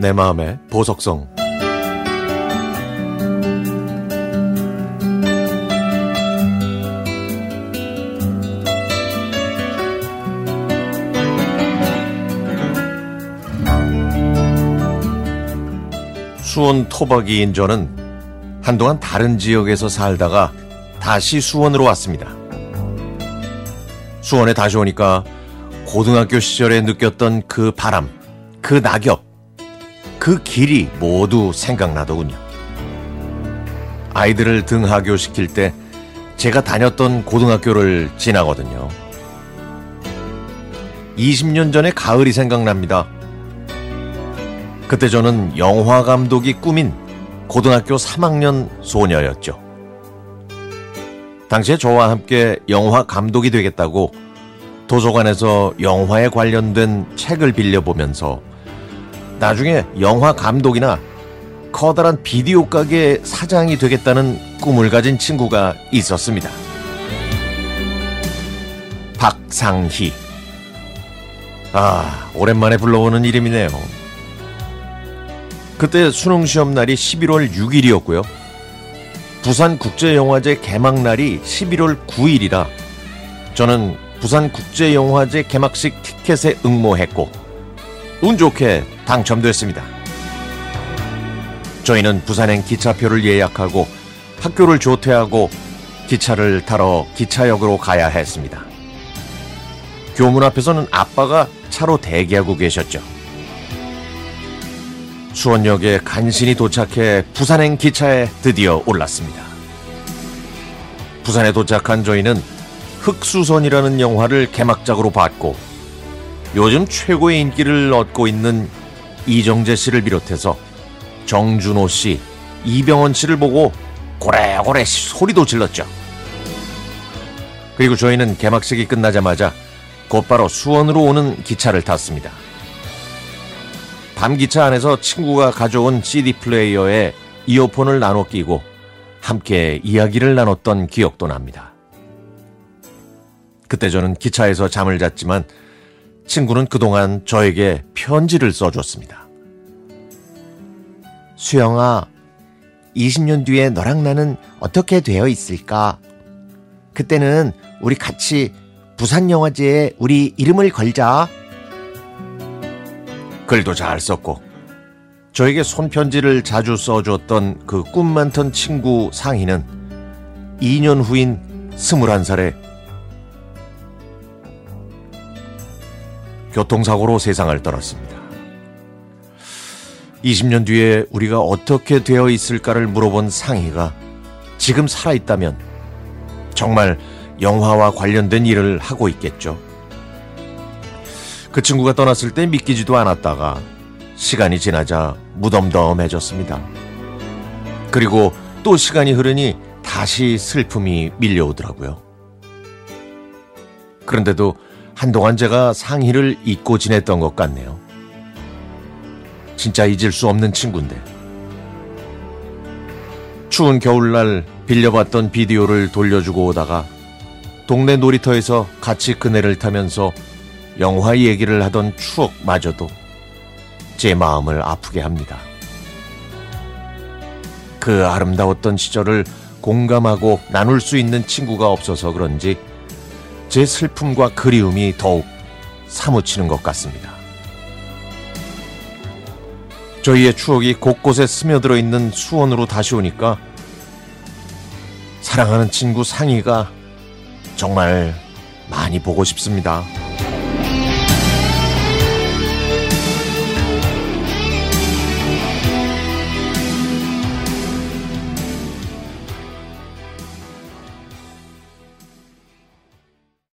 내 마음의 보석성 수원 토박이 인 저는 한동안 다른 지역에서 살다가 다시 수원으로 왔습니다. 수원에 다시 오니까 고등학교 시절에 느꼈던 그 바람, 그 낙엽, 그 길이 모두 생각나더군요. 아이들을 등하교 시킬 때 제가 다녔던 고등학교를 지나거든요. 20년 전의 가을이 생각납니다. 그때 저는 영화 감독이 꿈인 고등학교 3학년 소녀였죠. 당시에 저와 함께 영화 감독이 되겠다고 도서관에서 영화에 관련된 책을 빌려보면서 나중에 영화 감독이나 커다란 비디오 가게 사장이 되겠다는 꿈을 가진 친구가 있었습니다. 박상희. 아, 오랜만에 불러오는 이름이네요. 그때 수능 시험 날이 11월 6일이었고요. 부산 국제영화제 개막 날이 11월 9일이라 저는 부산 국제영화제 개막식 티켓에 응모했고 운 좋게 당첨됐습니다. 저희는 부산행 기차표를 예약하고 학교를 조퇴하고 기차를 타러 기차역으로 가야 했습니다. 교문 앞에서는 아빠가 차로 대기하고 계셨죠. 수원역에 간신히 도착해 부산행 기차에 드디어 올랐습니다. 부산에 도착한 저희는 흑수선이라는 영화를 개막작으로 봤고 요즘 최고의 인기를 얻고 있는 이정재 씨를 비롯해서 정준호 씨, 이병헌 씨를 보고 고래고래 소리도 질렀죠. 그리고 저희는 개막식이 끝나자마자 곧바로 수원으로 오는 기차를 탔습니다. 밤 기차 안에서 친구가 가져온 CD 플레이어에 이어폰을 나눠 끼고 함께 이야기를 나눴던 기억도 납니다. 그때 저는 기차에서 잠을 잤지만 친구는 그동안 저에게 편지를 써줬습니다. 수영아, 20년 뒤에 너랑 나는 어떻게 되어 있을까? 그때는 우리 같이 부산영화제에 우리 이름을 걸자. 글도 잘 썼고 저에게 손편지를 자주 써줬던 그 꿈 많던 친구 상희는 2년 후인 21살에 교통사고로 세상을 떠났습니다. 20년 뒤에 우리가 어떻게 되어 있을까를 물어본 상희가 지금 살아있다면 정말 영화와 관련된 일을 하고 있겠죠. 그 친구가 떠났을 때 믿기지도 않았다가 시간이 지나자 무덤덤해졌습니다. 그리고 또 시간이 흐르니 다시 슬픔이 밀려오더라고요. 그런데도 한동안 제가 상희를 잊고 지냈던 것 같네요. 진짜 잊을 수 없는 친구인데. 추운 겨울날 빌려봤던 비디오를 돌려주고 오다가 동네 놀이터에서 같이 그네를 타면서 영화 얘기를 하던 추억마저도 제 마음을 아프게 합니다. 그 아름다웠던 시절을 공감하고 나눌 수 있는 친구가 없어서 그런지 제 슬픔과 그리움이 더욱 사무치는 것 같습니다. 저희의 추억이 곳곳에 스며들어 있는 수원으로 다시 오니까 사랑하는 친구 상희가 정말 많이 보고 싶습니다.